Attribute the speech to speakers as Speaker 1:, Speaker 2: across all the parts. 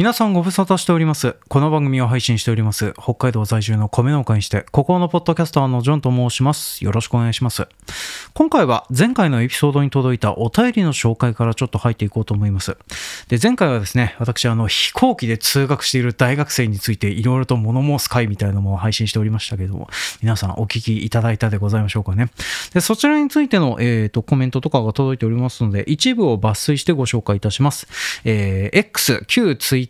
Speaker 1: 皆さんご無沙汰しております。この番組を配信しております。北海道在住の米農家にして、ここのポッドキャスターのジョンと申します。よろしくお願いします。今回は前回のエピソードに届いたお便りの紹介からちょっと入っていこうと思います。で、前回はですね、私、あの、飛行機で通学している大学生についていろいろと物申す会みたいなのも配信しておりましたけども、皆さんお聞きいただいたでございましょうかね。で、そちらについての、えっ、ー、と、コメントとかが届いておりますので、一部を抜粋してご紹介いたします。えー、X、旧 Twitter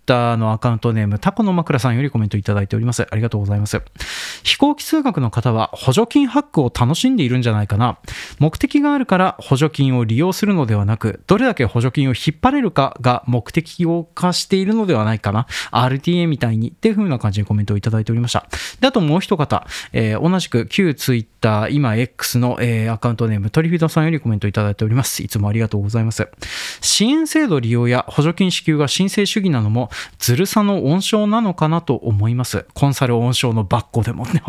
Speaker 1: ターのアカウントネーム、タコの枕さんよりコメントいただいております。ありがとうございます。飛行機通学の方は補助金ハックを楽しんでいるんじゃないかな。目的があるから補助金を利用するのではなく、どれだけ補助金を引っ張れるかが目的を化しているのではないかな。RTA みたいにっていう風な感じでコメントをいただいておりました。で、あともう一方、えー、同じく旧ツイッター、今 X の、えー、アカウントネーム、トリフィドさんよりコメントいただいております。いつもありがとうございます。支援制度利用や補助金支給が申請主義なのも、ずるさの温床なのかなと思います。コンサル温床のバッコでもね、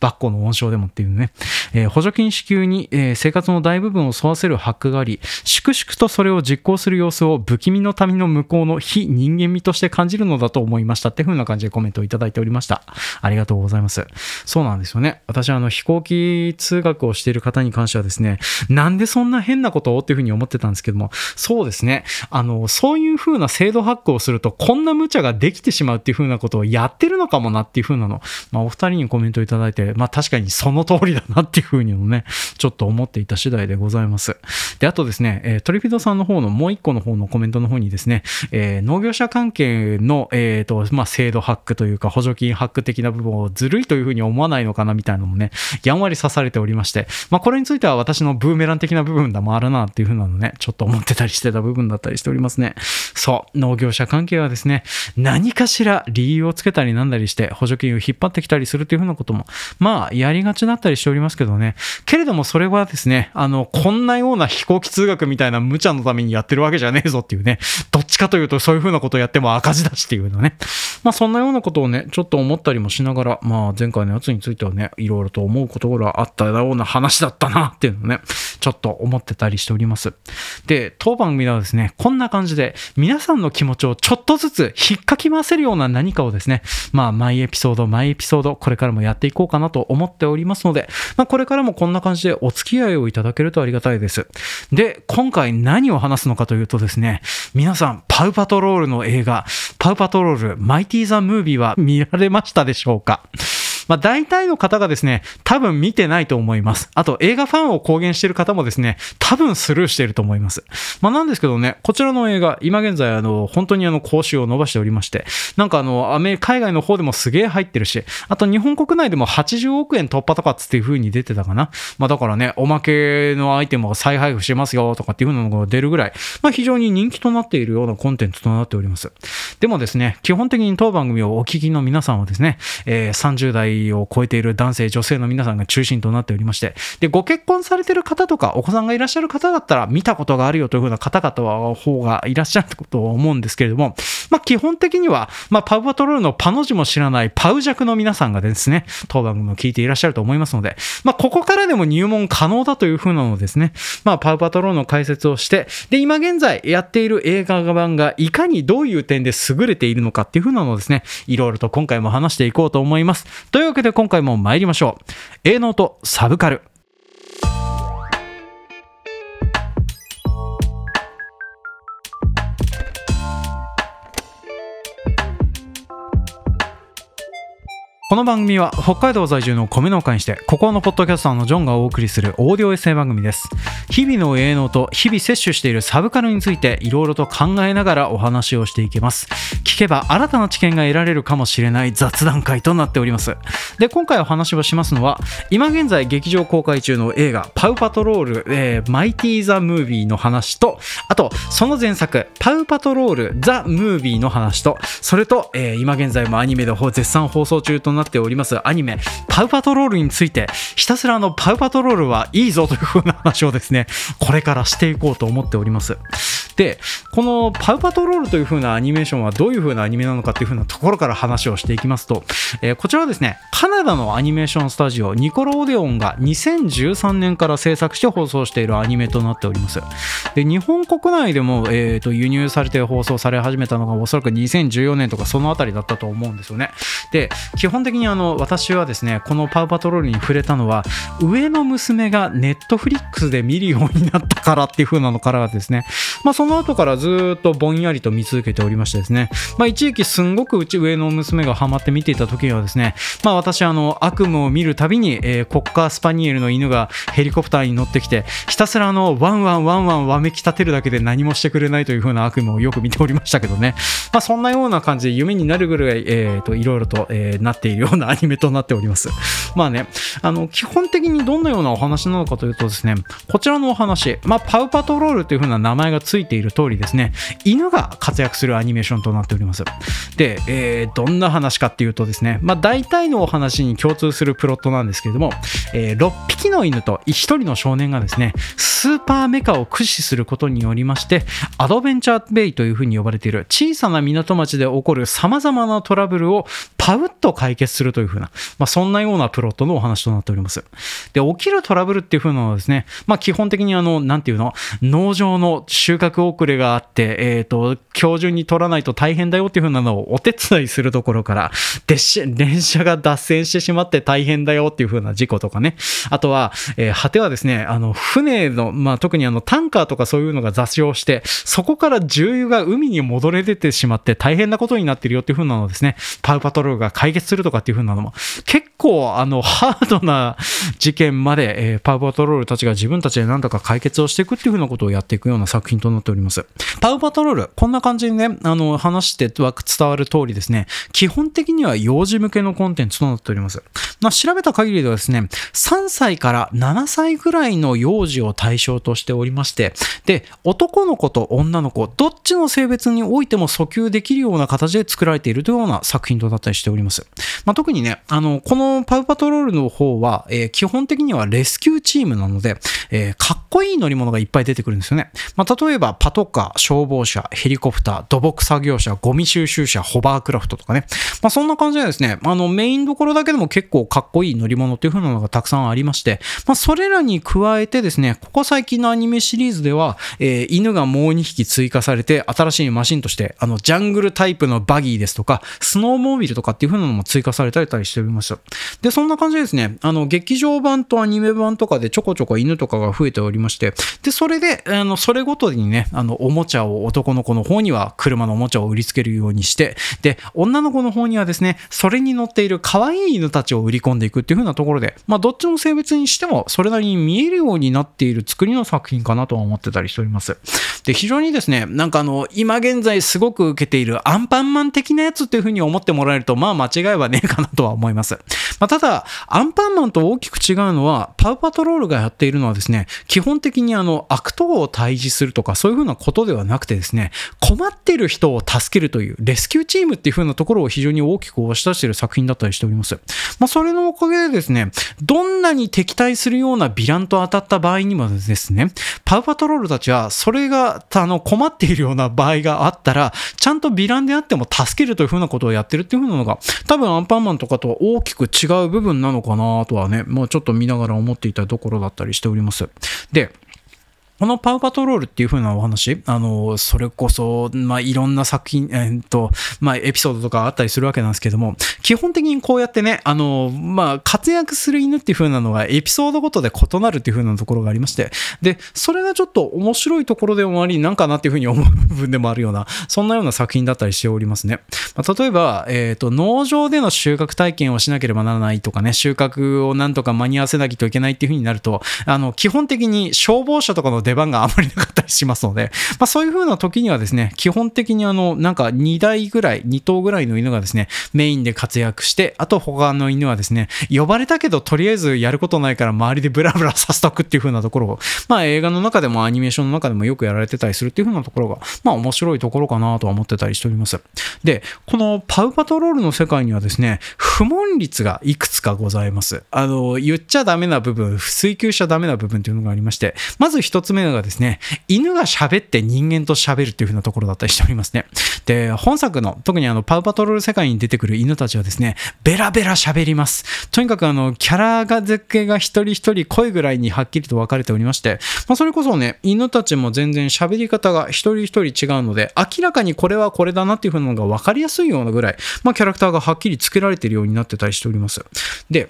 Speaker 1: バッコの温床でもっていうね、えー、補助金支給に、えー、生活の大部分を沿わせるハックがあり、粛々とそれを実行する様子を不気味の民の向こうの非人間味として感じるのだと思いましたっていう風な感じでコメントをいただいておりました。ありがとうございます。そうなんですよね。私はあの飛行機通学をしている方に関してはですね、なんでそんな変なことをっていう風に思ってたんですけども、そうですね。あの、そういう風な制度ハックをすると、こんなな無茶ができてしまうっていう風なことをやってるのかもなっていう風なの、まあ、お二人にコメントいただいて、まあ、確かにその通りだなっていう風にもね、ちょっと思っていた次第でございます。で、あとですね、えー、トリフィドさんの方のもう一個の方のコメントの方にですね、えー、農業者関係の、えっ、ー、と、まあ、制度ハックというか、補助金ハック的な部分をずるいという風に思わないのかなみたいなのもね、やんわり刺されておりまして、まあ、これについては私のブーメラン的な部分だもあるなっていう風なのね、ちょっと思ってたりしてた部分だったりしておりますね。そう、農業者関係はですね、何かしら理由をつけたりなんだりして補助金を引っ張ってきたりするというふうなことも、まあ、やりがちだったりしておりますけどね。けれどもそれはですね、あの、こんなような飛行機通学みたいな無茶のためにやってるわけじゃねえぞっていうね、どっちかというとそういうふうなことをやっても赤字だしっていうのね。まあ、そんなようなことをね、ちょっと思ったりもしながら、まあ、前回のやつについてはね、いろいろと思うことがあったような話だったなっていうのね、ちょっと思ってたりしております。で、当番組ではですね、こんな感じで、皆さんの気持ちをちょっとずつ引っかき回せるような何かをですね、まあ、毎エピソード、毎エピソード、これからもやっていこうかなと思っておりますので、まあ、これからもこんな感じでお付き合いをいただけるとありがたいです。で、今回何を話すのかというとですね、皆さん、パウパトロールの映画、パウパトロール、マイティーザ・ムービーは見られましたでしょうか？まあ、大体の方がですね、多分見てないと思います。あと、映画ファンを公言している方もですね、多分スルーしていると思います。まあ、なんですけどね、こちらの映画、今現在、あの、本当にあの、講習を伸ばしておりまして、なんかあの、アメリカ海外の方でもすげえ入ってるし、あと日本国内でも80億円突破とかっていう風に出てたかな。まあ、だからね、おまけのアイテムを再配布してますよとかっていう風なのが出るぐらい、まあ、非常に人気となっているようなコンテンツとなっております。でもですね、基本的に当番組をお聞きの皆さんはですね、えー、30代を超えている男性、女性の皆さんが中心となっておりまして、で、ご結婚されてる方とか、お子さんがいらっしゃる方だったら、見たことがあるよというふうな方々は、方がいらっしゃると思うんですけれども、まあ、基本的には、まあ、パウパトロールのパの字も知らないパウ弱の皆さんがですね、当番組を聞いていらっしゃると思いますので、まあ、ここからでも入門可能だというふうなのですね、まあ、パウパトロールの解説をして、で、今現在やっている映画版がいかにどういう点で優れているのかっていうふうなのをですね、いろいろと今回も話していこうと思います。といういうわけで今回も参りましょう。営農とサブカル。この番組は北海道在住の米農家にして、ここのポッドキャスターのジョンがお送りするオーディオエッセイ番組です。日々の営農と日々摂取しているサブカルについていろいろと考えながらお話をしていきます。聞けば新たな知見が得られるかもしれない雑談会となっております。で、今回お話をしますのは、今現在劇場公開中の映画パウパトロール、えー、マイティーザ・ムービーの話と、あと、その前作、パウパトロール・ザ・ムービーの話と、それと、えー、今現在もアニメで絶賛放送中となっておりますアニメ、パウパトロールについて、ひたすらあの、パウパトロールはいいぞという風な話をですね、これからしていこうと思っております。で、このパウパトロールという風なアニメーションはどういう風なアニメなのかという風なところから話をしていきますと、えー、こちらはですね、カナダのアニメーションスタジオ、ニコロオデオンが2013年から制作して放送しているアニメとなっております。で、日本国内でも、えーと、輸入されて放送され始めたのがおそらく2014年とかそのあたりだったと思うんですよね。で、基本的にあの、私はですね、このパウパトロールに触れたのは、上の娘がネットフリックスで見るようになったからっていう風なのからですね、まあその後からずっとぼんやりと見続けておりましてですね、まあ一時期すんごくうち上の娘がハマって見ていた時にはですね、まあ私あの悪夢を見るたびに、えー、コッカースパニエルの犬がヘリコプターに乗ってきて、ひたすらあのワンワンワンワンわめき立てるだけで何もしてくれないという風な悪夢をよく見ておりましたけどね、まあそんなような感じで夢になるぐらい、えー、といろいろと、えー、なっているようなアニメとなっております。まあね、あの基本的にどんなようなお話なのかというとですね、こちらのお話、まあパウパトロールという風な名前がついている通りですね、犬が活躍するアニメーションとなっております。で、えー、どんな話かっていうとですね、まあ、大体のお話に共通するプロットなんですけれども、えー、6匹の犬と1人の少年がですね、スーパーメカを駆使することによりまして、アドベンチャーベイというふうに呼ばれている小さな港町で起こる様々なトラブルをパウッと解決するというふうな、まあ、そんなようなプロットのお話となっております。で、起きるトラブルっていうふうなのはですね、まあ、基本的にあの、なんていうの、農場の収穫遅れがあって、えっ、ー、と、今日中に取らないと大変だよっていうふうなのをお手伝いするところから、で電車が脱線してしまって大変だよっていうふうな事故とかね。あとは、えー、果てはですね、あの、船の、まあ、特にあの、タンカーとかそういうのが座礁して、そこから重油が海に戻れ出てしまって大変なことになってるよっていうふうなのですね、パウパトロールが解決するとかっていうふうなのも、結構、あの、ハードな事件まで、えー、パウパトロールたちが自分たちで何とか解決をしていくっていうふうなことをやっていくような作品となっております。パウパトロール、こんな感じにね、あの、話しては伝わる通りですね、基本的には幼児向けのコンテンツとなっております。まあ、調べた限りではですね、3歳から7歳ぐらいの幼児を対象としておりまして、で、男の子と女の子、どっちの性別においても訴求できるような形で作られているというような作品となったりしてております。まあ、特にね、あの、このパウパトロールの方は、えー、基本的にはレスキューチームなので、えー、かっこいい乗り物がいっぱい出てくるんですよね。まあ、例えば、パトカー、消防車、ヘリコプター、土木作業車、ゴミ収集車、ホバークラフトとかね。まあ、そんな感じでですね、あの、メインどころだけでも結構かっこいい乗り物っていう風なのがたくさんありまして、まあ、それらに加えてですね、ここ最近のアニメシリーズでは、えー、犬がもう2匹追加されて、新しいマシンとして、あの、ジャングルタイプのバギーですとか、スノーモービルとかっていう風なのも追加されたりしておりました。で、そんな感じですね、あの、劇場版とアニメ版とかでちょこちょこ犬とかが増えておりまして、で、それで、あの、それごとにね、あの、おもちゃを男の子の方には車のおもちゃを売りつけるようにして、で、女の子の方にはですね、それに乗っている可愛い犬たちを売り込んでいくっていう風なところで、まあ、どっちの性別にしても、それなりに見えるようになっている作りの作品かなとは思ってたりしております。で、非常にですね、なんかあの、今現在すごく受けているアンパンマン的なやつっていう風に思ってもらえると、まあ間違いはねえかなとは思います。まあ、ただ、アンパンマンと大きく違うのは、パウパトロールがやっているのはですね、基本的にあの、悪党を退治するとか、そういうふうなことではなくてですね、困っている人を助けるという、レスキューチームっていうふうなところを非常に大きく押し出している作品だったりしております。まあ、それのおかげでですね、どんなに敵対するようなヴィランと当たった場合にもですね、パウパトロールたちは、それが、あの、困っているような場合があったら、ちゃんとヴィランであっても助けるという風なことをやってるっていう風なのが、多分アンパンマンとかとは大きく違う部分なのかなとはね、まあちょっと見ながら思っていたところだったりしております。で、このパウパトロールっていう風なお話、あの、それこそ、まあ、いろんな作品、えー、っと、まあ、エピソードとかあったりするわけなんですけども、基本的にこうやってね、あの、まあ、活躍する犬っていう風なのがエピソードごとで異なるっていう風なところがありまして、で、それがちょっと面白いところでもあり、なんかなっていう風に思う部分でもあるような、そんなような作品だったりしておりますね。まあ、例えば、えー、っと、農場での収穫体験をしなければならないとかね、収穫をなんとか間に合わせなきゃいけないっていう風になると、あの、基本的に消防車とかの出番があまりなかったりしますので、まあ、そういう風な時にはですね、基本的にあの、なんか2台ぐらい、2頭ぐらいの犬がですね、メインで活躍して、あと他の犬はですね、呼ばれたけどとりあえずやることないから周りでブラブラさせとくっていう風なところを、まあ映画の中でもアニメーションの中でもよくやられてたりするっていう風なところが、まあ面白いところかなとは思ってたりしております。で、このパウパトロールの世界にはですね、不問率がいくつかございます。あの、言っちゃダメな部分、追求しちゃダメな部分っていうのがありまして、まず一つ目がですね、犬が喋って人間と喋るっていう風なところだったりしておりますね。で、本作の、特にあの、パウパトロール世界に出てくる犬たちはですね、ベラベラ喋ります。とにかくあの、キャラが付けが一人一人声ぐらいにはっきりと分かれておりまして、まあ、それこそね、犬たちも全然喋り方が一人一人違うので、明らかにこれはこれだなっていう風なのが分かりやすいようなぐらい、まあ、キャラクターがはっきり付けられているようになってたりしております。で、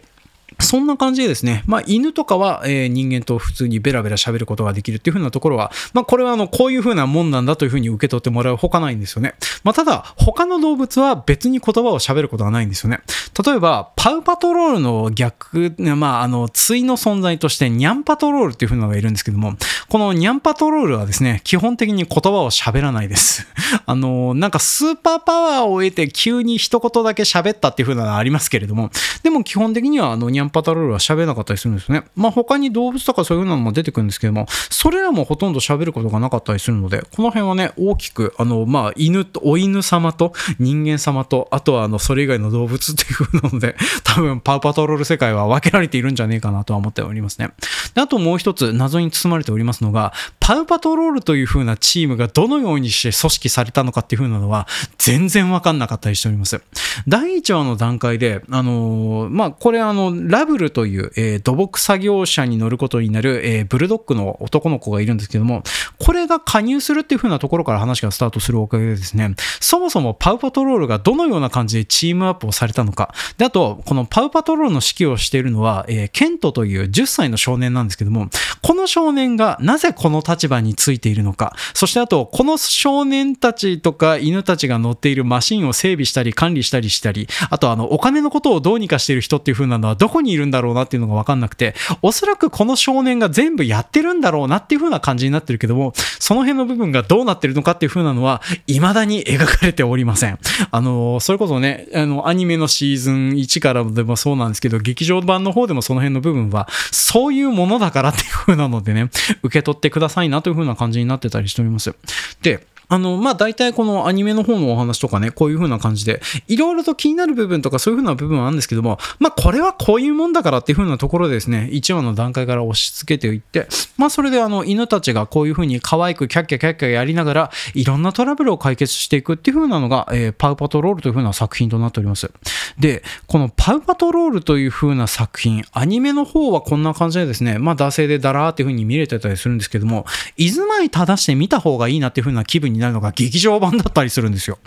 Speaker 1: そんな感じでですね、まあ、犬とかは、えー、人間と普通にベラベラ喋ることができるっていう風なところは、まあ、これはあの、こういう風なもんなんだという風に受け取ってもらうほかないんですよね。まあ、ただ、他の動物は別に言葉を喋ることはないんですよね。例えば、パウパトロールの逆、まあ、あの、対の存在として、ニャンパトロールっていう風なのがいるんですけども、このニャンパトロールはですね、基本的に言葉を喋らないです。あの、なんかスーパーパワーを得て急に一言だけ喋ったっていう風なのはありますけれども、でも基本的にはあの、ニャンパトロールは喋れなかったりするんですね。まあ他に動物とかそういうのも出てくるんですけども、それらもほとんど喋ることがなかったりするので、この辺はね、大きく、あの、まあ犬と、お犬様と人間様と、あとはあの、それ以外の動物っていう風なので、多分パウパトロール世界は分けられているんじゃねえかなとは思っておりますね。であともう一つ謎に包まれておりますのが、パウパトロールという風なチームがどのようにして組織されたのかっていう風なのは、全然わかんなかったりしております。第1話の段階で、あのー、まあ、これあの、ラブルという、えー、土木作業車に乗ることになる、えー、ブルドッグの男の子がいるんですけども、これが加入するっていう風なところから話がスタートするおかげでですね、そもそもパウパトロールがどのような感じでチームアップをされたのか。で、あと、このパウパトロールの指揮をしているのは、えー、ケントという10歳の少年なんですけども、この少年がなぜこの立場についているのか、そしてあと、この少年たちとか犬たちが乗っているマシンを整備したり管理したりしたり、あとあの、お金のことをどうにかしている人っていう風なのはどこににいるんだろうなっていうのがわかんなくて、おそらくこの少年が全部やってるんだろうなっていう風な感じになってるけども、その辺の部分がどうなってるのかっていう風なのは、未だに描かれておりません。あの、それこそね、あの、アニメのシーズン1からでもそうなんですけど、劇場版の方でもその辺の部分は、そういうものだからっていう風なのでね、受け取ってくださいなという風な感じになってたりしております。で、あの、まあ、大体このアニメの方のお話とかね、こういう風な感じで、いろいろと気になる部分とかそういう風な部分はあるんですけども、まあ、これはこういうもんだからっていう風なところでですね、1話の段階から押し付けていって、まあ、それであの、犬たちがこういう風に可愛くキャッキャキャッキャやりながら、いろんなトラブルを解決していくっていう風なのが、えー、パウパトロールという風な作品となっております。で、このパウパトロールという風な作品、アニメの方はこんな感じでですね、まあ、惰性でダラーっていう風に見れてたりするんですけども、居住まい正して見た方がいいなっていう風な気分になるのが劇場版だったりするんですよ。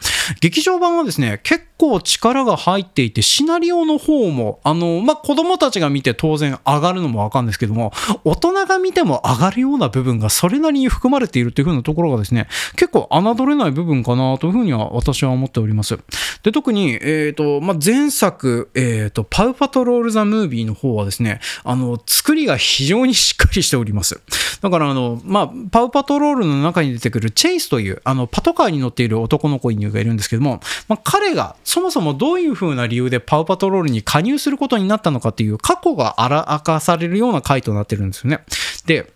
Speaker 1: 劇場版はですね、結構力が入っていて、シナリオの方も、あの、まあ、子供たちが見て当然上がるのもわかるんですけども、大人が見ても上がるような部分がそれなりに含まれているという風なところがですね、結構侮れない部分かなというふうには私は思っております。で、特に、えっ、ー、と、まあ、前作、えっ、ー、と、パウパトロール・ザ・ムービーの方はですね、あの、作りが非常にしっかりしております。だから、あの、まあ、パウパトロールの中に出てくるチェイスという、あの、パトカーに乗っている男の子犬がいるんですけども、まあ、彼がそもそもどういうふうな理由でパウパトロールに加入することになったのかっていう過去が荒明かされるような回となってるんですよね。で、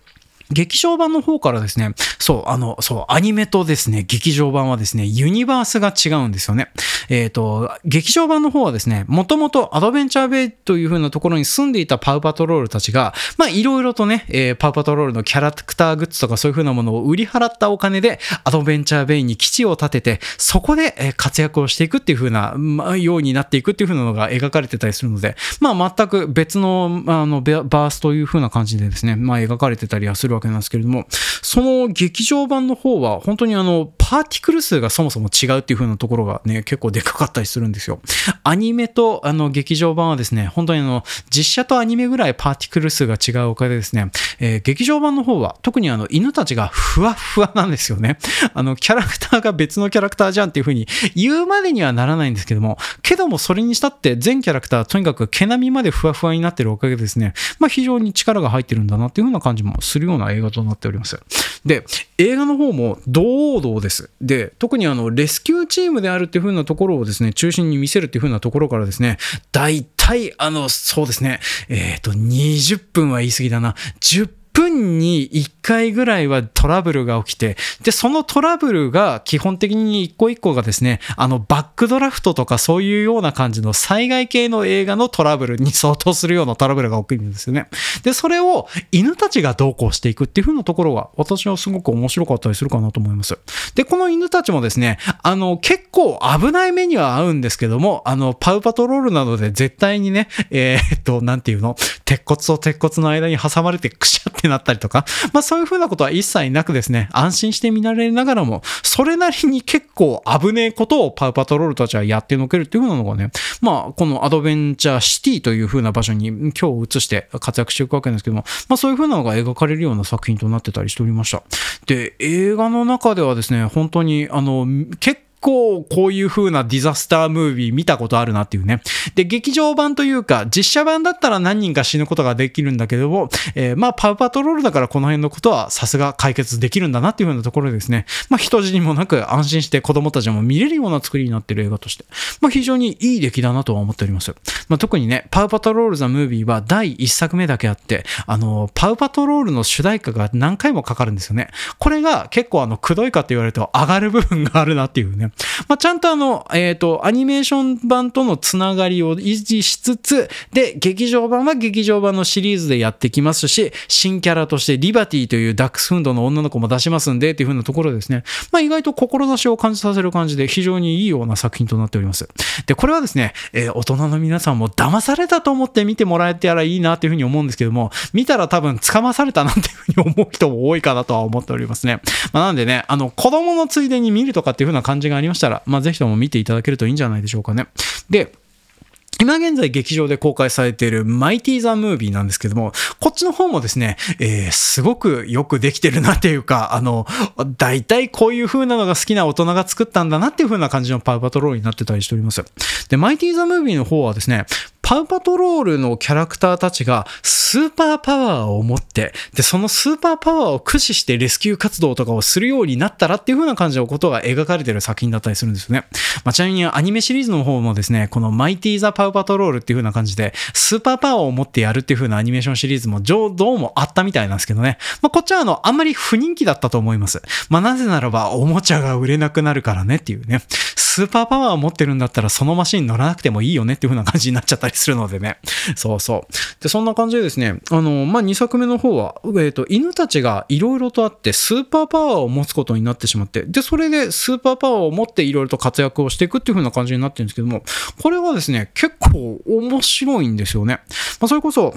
Speaker 1: 劇場版の方からですね、そう、あの、そう、アニメとですね、劇場版はですね、ユニバースが違うんですよね。えっ、ー、と、劇場版の方はですね、もともとアドベンチャーベイという風なところに住んでいたパウパトロールたちが、まあ、いろいろとね、えー、パウパトロールのキャラクターグッズとかそういう風なものを売り払ったお金で、アドベンチャーベイに基地を建てて、そこで活躍をしていくっていう風な、ま、ようになっていくっていう風なのが描かれてたりするので、まあ、全く別の、あの、バースという風な感じでですね、まあ、描かれてたりはするわけなんですけれども、その劇場版の方は本当にあの、パーティクル数がそもそも違うっていう風なところがね、結構でかかったりするんですよ。アニメとあの劇場版はですね、本当にあの、実写とアニメぐらいパーティクル数が違うおかげでですね、えー、劇場版の方は特にあの犬たちがふわふわなんですよね。あの、キャラクターが別のキャラクターじゃんっていう風に言うまでにはならないんですけども、けどもそれにしたって全キャラクターとにかく毛並みまでふわふわになってるおかげでですね、まあ非常に力が入ってるんだなっていう風な感じもするような映画となっております。で、映画の方も堂々です。で、特にあの、レスキューチームであるっていう風なところをですね、中心に見せるっていう風なところからですね、大体、あの、そうですね、えっ、ー、と、20分は言い過ぎだな、10分分に1回ぐらいはトラブルが起きて、で、そのトラブルが基本的に一個一個がですね、あの、バックドラフトとかそういうような感じの災害系の映画のトラブルに相当するようなトラブルが起きるんですよね。で、それを犬たちがどうこうしていくっていう風なところが私はすごく面白かったりするかなと思います。で、この犬たちもですね、あの、結構危ない目には合うんですけども、あの、パウパトロールなどで絶対にね、えー、っと、なんていうの、鉄骨と鉄骨の間に挟まれてくしゃってってなったりとか、まあそういう風なことは一切なくですね、安心して見られながらも、それなりに結構危ねえことをパウパトロールたちはやってのけるっていう風なのがね、まあこのアドベンチャーシティという風な場所に居を移して活躍していくわけですけども、まあそういう風なのが描かれるような作品となってたりしておりました。で、映画の中ではですね、本当にあの、結構こういう風なディザスタームービー見たことあるなっていうね。で、劇場版というか、実写版だったら何人か死ぬことができるんだけども、えー、まあ、パウパトロールだからこの辺のことはさすが解決できるんだなっていう風なところですね、まあ、人死にもなく安心して子供たちも見れるような作りになってる映画として、まあ、非常にいい出来だなとは思っております。まあ、特にね、パウパトロールザムービーは第1作目だけあって、あの、パウパトロールの主題歌が何回もかかるんですよね。これが結構あの、くどいかって言われると上がる部分があるなっていうね。まあ、ちゃんとあの、えっ、ー、と、アニメーション版とのつながりを維持しつつ、で、劇場版は劇場版のシリーズでやってきますし、新キャラとしてリバティというダックスフンドの女の子も出しますんで、っていう風なところですね。まあ、意外と志を感じさせる感じで、非常にいいような作品となっております。で、これはですね、えー、大人の皆さんも騙されたと思って見てもらえたらいいなっていう風に思うんですけども、見たら多分捕まされたなっていう風に思う人も多いかなとは思っておりますね。まあ、なんでね、あの、子供のついでに見るとかっていう風な感じがありましたら、まあ、ぜひとも見ていただけるといいんじゃないでしょうかね。で、今現在劇場で公開されているマイティーザムービーなんですけども、こっちの方もですね、えー、すごくよくできてるなっていうか、あの、大体こういう風なのが好きな大人が作ったんだなっていう風な感じのパウパトロールになってたりしております。で、マイティーザムービーの方はですね、パウパトロールのキャラクターたちがスーパーパワーを持って、で、そのスーパーパワーを駆使してレスキュー活動とかをするようになったらっていう風な感じのことが描かれてる作品だったりするんですよね。まあ、ちなみにアニメシリーズの方もですね、このマイティーザ・パウパトロールっていう風な感じで、スーパーパワーを持ってやるっていう風なアニメーションシリーズもどうもあったみたいなんですけどね。まあ、こっちはあの、あんまり不人気だったと思います。まあ、なぜならば、おもちゃが売れなくなるからねっていうね。スーパーパワーを持ってるんだったらそのマシン乗らなくてもいいよねっていう風な感じになっちゃったりするのでね。そうそう。で、そんな感じでですね、あの、まあ、2作目の方は、えっ、ー、と、犬たちがいろいろとあって、スーパーパワーを持つことになってしまって、で、それでスーパーパワーを持っていろいろと活躍をしていくっていう風な感じになってるんですけども、これはですね、結構面白いんですよね。まあ、それこそ、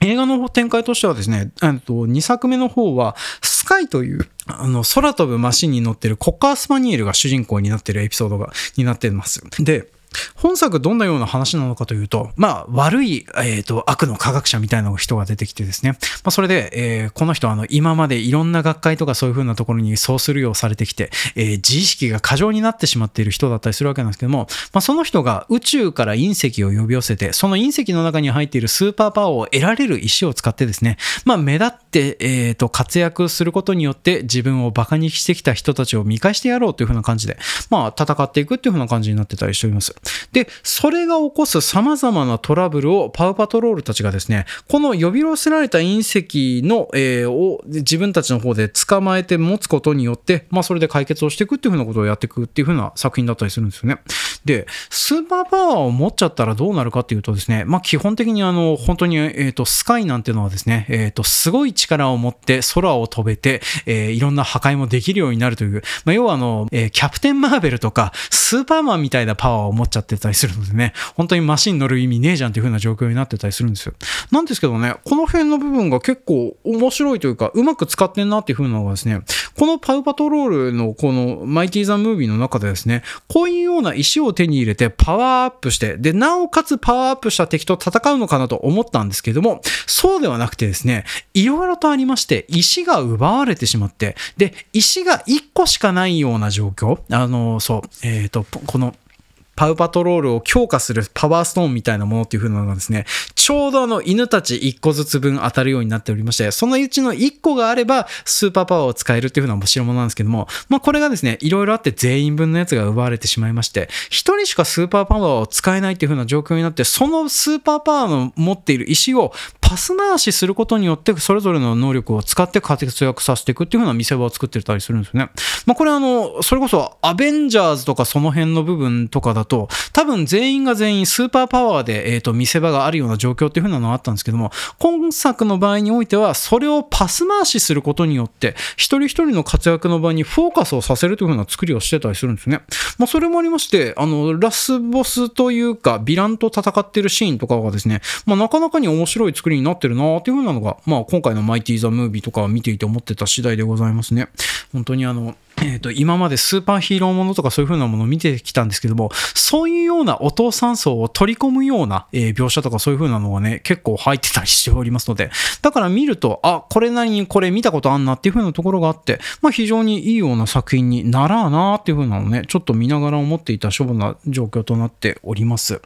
Speaker 1: 映画の展開としてはですね、と2作目の方は、スカイという、あの、空飛ぶマシンに乗ってるコッカースパニエルが主人公になってるエピソードが、になってます。で、本作どんなような話なのかというと、まあ、悪い、えっ、ー、と、悪の科学者みたいな人が出てきてですね、まあ、それで、えー、この人は、あの、今までいろんな学会とかそういう風なところにそうするようされてきて、えー、自意識が過剰になってしまっている人だったりするわけなんですけども、まあ、その人が宇宙から隕石を呼び寄せて、その隕石の中に入っているスーパーパワーを得られる石を使ってですね、まあ、目立って、えっ、と、活躍することによって自分を馬鹿にしてきた人たちを見返してやろうという風な感じで、まあ、戦っていくっていう風な感じになってたりしております。で、それが起こす様々なトラブルをパウパトロールたちがですね、この呼び寄せられた隕石の、えー、を自分たちの方で捕まえて持つことによって、まあそれで解決をしていくっていうふうなことをやっていくっていうふうな作品だったりするんですよね。で、スーパーパワーを持っちゃったらどうなるかっていうとですね、まあ基本的にあの、本当に、えっ、ー、と、スカイなんてのはですね、えっ、ー、と、すごい力を持って空を飛べて、えー、いろんな破壊もできるようになるという、まあ要はあの、えー、キャプテンマーベルとか、スーパーマンみたいなパワーを持っちゃってたりするのでね、本当にマシン乗る意味ねえじゃんっていう風な状況になってたりするんですよ。なんですけどね、この辺の部分が結構面白いというか、うまく使ってんなっていう風なのがですね、このパウパトロールのこのマイティーザムービーの中でですね、こういうような石を手に入れてパワーアップして、で、なおかつパワーアップした敵と戦うのかなと思ったんですけども、そうではなくてですね、いろいろとありまして、石が奪われてしまって、で、石が1個しかないような状況、あの、そう、えっ、ー、と、この、パウパトロールを強化するパワーストーンみたいなものっていう風なのがですね、ちょうどあの犬たち1個ずつ分当たるようになっておりまして、そのうちの1個があればスーパーパワーを使えるっていう風な面白いものなんですけども、まあこれがですね、いろいろあって全員分のやつが奪われてしまいまして、1人しかスーパーパワーを使えないっていう風な状況になって、そのスーパーパワーの持っている石をパス回しすることによって、それぞれの能力を使って活躍させていくっていう風な見せ場を作ってたりするんですよね。まあこれあの、それこそアベンジャーズとかその辺の部分とかだと、多分全員が全員スーパーパワーで、えっ、と、見せ場があるような状況っていう風なのがあったんですけども、今作の場合においては、それをパス回しすることによって、一人一人の活躍の場にフォーカスをさせるという風な作りをしてたりするんですね。まあそれもありまして、あの、ラスボスというか、ヴィランと戦ってるシーンとかがですね、まあなかなかに面白い作りになってるなっていう風なのが、まあ今回のマイティー・ザ・ムービーとかを見ていて思ってた次第でございますね。本当にあの、えーと、今までスーパーヒーローものとかそういう風なものを見てきたんですけども、そういうようなお父さん層を取り込むような、えー、描写とかそういう風なののがね、結構入ってたりしておりますので、だから見ると、あ、これなりにこれ見たことあんなっていう風なところがあって、まあ非常にいいような作品にならあなっていう風なのをね、ちょっと見ながら思っていた処分な状況となっております。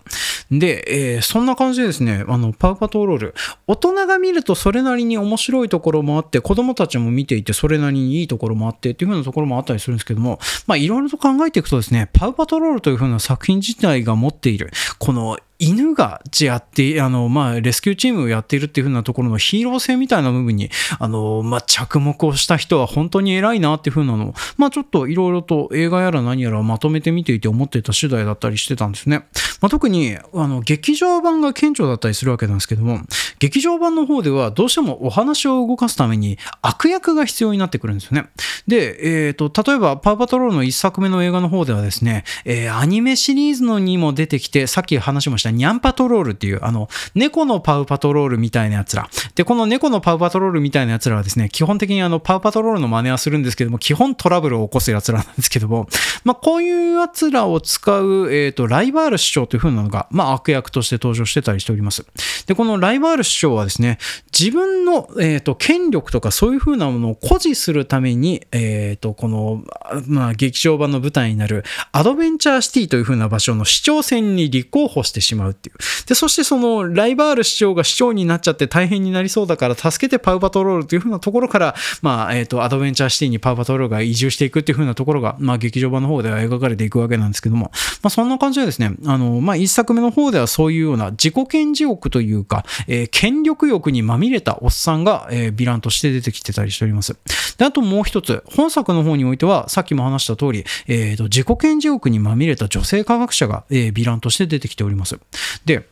Speaker 1: で、えー、そんな感じでですね、あの、パウパトロール、大人が見るとそれなりに面白いところもあって、子供たちも見ていてそれなりにいいところもあってっていう風なところもあったりするんですけども、まあいろいろと考えていくとですね、パウパトロールという風な作品自体が持っている、この犬がやって、あの、まあ、レスキューチームをやっているっていう風なところのヒーロー性みたいな部分に、あの、まあ、着目をした人は本当に偉いなっていう風なのを、まあ、ちょっといろいろと映画やら何やらまとめて見ていて思っていた次第だったりしてたんですね。まあ、特に、あの、劇場版が顕著だったりするわけなんですけども、劇場版の方ではどうしてもお話を動かすために悪役が必要になってくるんですよね。で、えっ、ー、と、例えば、パウパトロールの一作目の映画の方ではですね、えー、アニメシリーズのにも出てきて、さっき話しました、ニャンパトロールっていう、あの、猫のパウパトロールみたいなやつら。で、この猫のパウパトロールみたいなやつらはですね、基本的にあの、パウパトロールの真似はするんですけども、基本トラブルを起こすやつらなんですけども、まあ、こういうやつらを使う、えっ、ー、と、ライバール市長という風なのが、まあ、悪役として登場してたりしております。で、このライバール市長はですね、自分の、え、ー、と、権力とかそういう風なものを誇示するために、え、ー、と、この、まあ、劇場版の舞台になるアドベンチャーシティという風な場所の市長選に立候補してしまうっていう。で、そしてそのライバル市長が市長になっちゃって大変になりそうだから助けてパウパトロールという風なところから、まあ、えっ、ー、と、アドベンチャーシティにパウパトロールが移住していくっていう風なところが、まあ、劇場版の方では描かれていくわけなんですけども、まあ、そんな感じでですね、あの、まあ、一作目の方ではそういうような自己顕示欲というか、えー、権力欲にまみれたおっさんが、えー、ヴィランとして出てきてたりしております。で、あともう一つ、本作の方においては、さっきも話した通り、えっ、ー、と、自己顕示欲にまみれた女性科学者が、えー、ヴィランとして出てきております。で、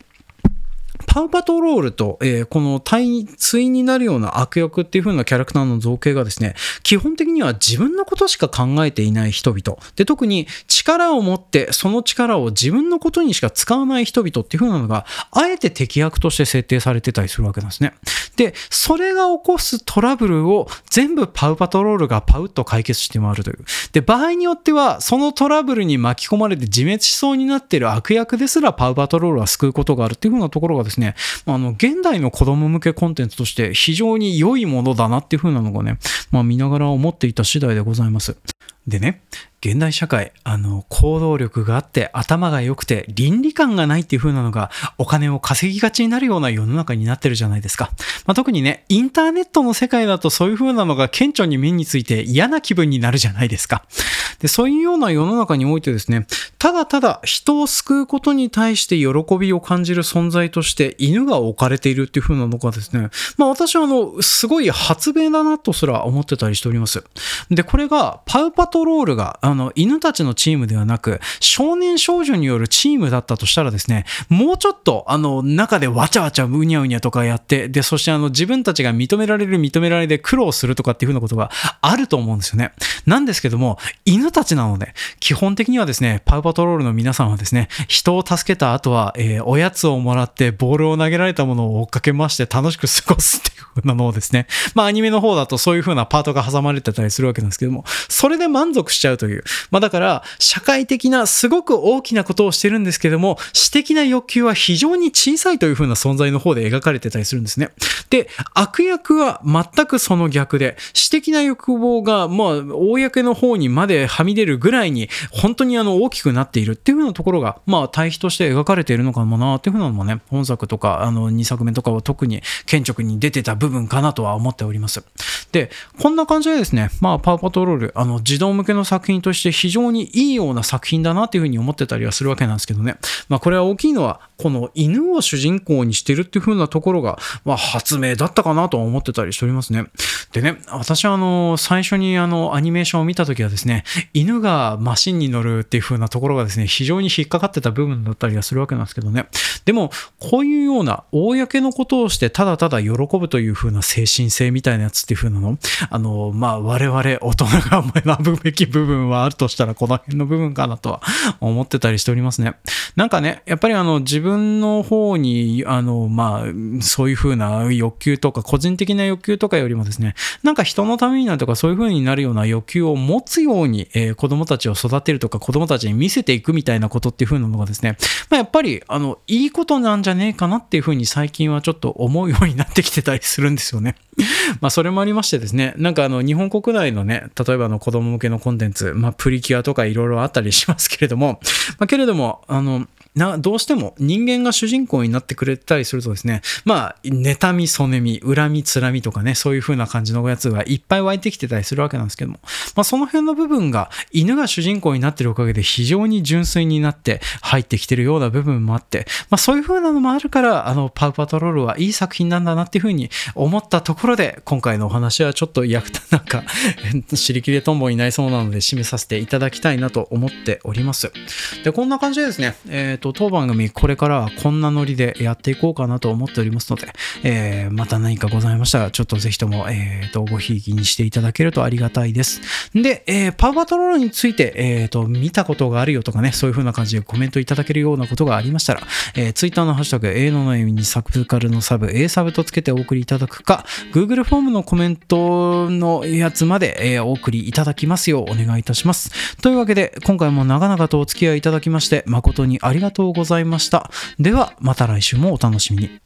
Speaker 1: パウパトロールと、えー、この対対になるような悪役っていう風なキャラクターの造形がですね、基本的には自分のことしか考えていない人々。で、特に力を持ってその力を自分のことにしか使わない人々っていう風なのが、あえて敵役として設定されてたりするわけなんですね。で、それが起こすトラブルを全部パウパトロールがパウッと解決して回るという。で、場合によっては、そのトラブルに巻き込まれて自滅しそうになっている悪役ですらパウパトロールは救うことがあるっていう風なところがですね、あの、現代の子供向けコンテンツとして非常に良いものだなっていう風なのがね、まあ見ながら思っていた次第でございます。でね、現代社会、あの、行動力があって、頭が良くて、倫理観がないっていう風なのが、お金を稼ぎがちになるような世の中になってるじゃないですか。まあ、特にね、インターネットの世界だとそういう風なのが顕著に目について嫌な気分になるじゃないですか。で、そういうような世の中においてですね、ただただ人を救うことに対して喜びを感じる存在として犬が置かれているっていう風なのがですね、まあ私はあの、すごい発明だなとすら思ってたりしております。で、これがパウパトトロールが、あの、犬たちのチームではなく、少年少女によるチームだったとしたらですね、もうちょっと、あの、中でわちゃわちゃうにゃうにゃとかやって、で、そしてあの、自分たちが認められる認められで苦労するとかっていうふうなことがあると思うんですよね。なんですけども、犬たちなので、基本的にはですね、パウパトロールの皆さんはですね、人を助けた後は、えー、おやつをもらってボールを投げられたものを追っかけまして楽しく過ごすっていう風なのをですね、まあアニメの方だとそういう風なパートが挟まれてたりするわけなんですけども、それで満満足しちゃうという。まあだから、社会的なすごく大きなことをしてるんですけども、私的な欲求は非常に小さいという風な存在の方で描かれてたりするんですね。で、悪役は全くその逆で、私的な欲望が、まあ、公の方にまではみ出るぐらいに、本当にあの、大きくなっているっていう風なところが、まあ、対比として描かれているのかもなっていう風なのもね、本作とか、あの、2作目とかは特に顕著に出てた部分かなとは思っております。で、こんな感じでですね、まあ、パワーパトロール、あの、児童向けの作品として非常にいいような作品だなっていう風に思ってたりはするわけなんですけどね。まあ、これは大きいのは、この犬を主人公にしてるっていう風なところが、まあ、発明だったかなと思ってたりしておりますね。でね、私はあの、最初にあの、アニメーションを見た時はですね、犬がマシンに乗るっていう風なところがですね、非常に引っかかってた部分だったりはするわけなんですけどね。でも、こういうような、公のことをしてただただ喜ぶという風な精神性みたいなやつっていう風なの、あの、まあ、我々大人が学ぶべき部分はあるとしたら、この辺の部分かなとは思ってたりしておりますね。なんかね、やっぱりあの、自分分の方に、あの、まあ、そういう風な欲求とか、個人的な欲求とかよりもですね、なんか人のためになるとかそういう風になるような欲求を持つように、えー、子供たちを育てるとか子供たちに見せていくみたいなことっていう風なのがですね、まあ、やっぱり、あの、いいことなんじゃねえかなっていう風に最近はちょっと思うようになってきてたりするんですよね。まあ、それもありましてですね、なんかあの、日本国内のね、例えばの子供向けのコンテンツ、まあ、プリキュアとかいろいろあったりしますけれども、まあ、けれども、あの、な、どうしても人間が主人公になってくれたりするとですね、まあ、妬み、そねみ、恨み、つらみとかね、そういう風な感じのやつがいっぱい湧いてきてたりするわけなんですけども、まあ、その辺の部分が犬が主人公になってるおかげで非常に純粋になって入ってきてるような部分もあって、まあ、そういう風なのもあるから、あの、パウパトロールはいい作品なんだなっていう風に思ったところで、今回のお話はちょっと役立なんか、尻切れトンボになりそうなので締めさせていただきたいなと思っております。で、こんな感じでですね、え、ー、と、当番組これからはこんなノリでやっていこうかなと思っておりますので、えー、また何かございましたら、ちょっとぜひとも、えー、と、ごひいきにしていただけるとありがたいです。で、えー、パワーパトロールについて、えー、と、見たことがあるよとかね、そういう風な感じでコメントいただけるようなことがありましたら、えー、Twitter のハッシュタグ、A のの意味にサブカルのサブ、A サブとつけてお送りいただくか、Google フォームのコメントのやつまで、えー、お送りいただきますようお願いいたします。というわけで、今回も長々とお付き合いいただきまして、誠にありがとうとうございました。では、また来週もお楽しみに。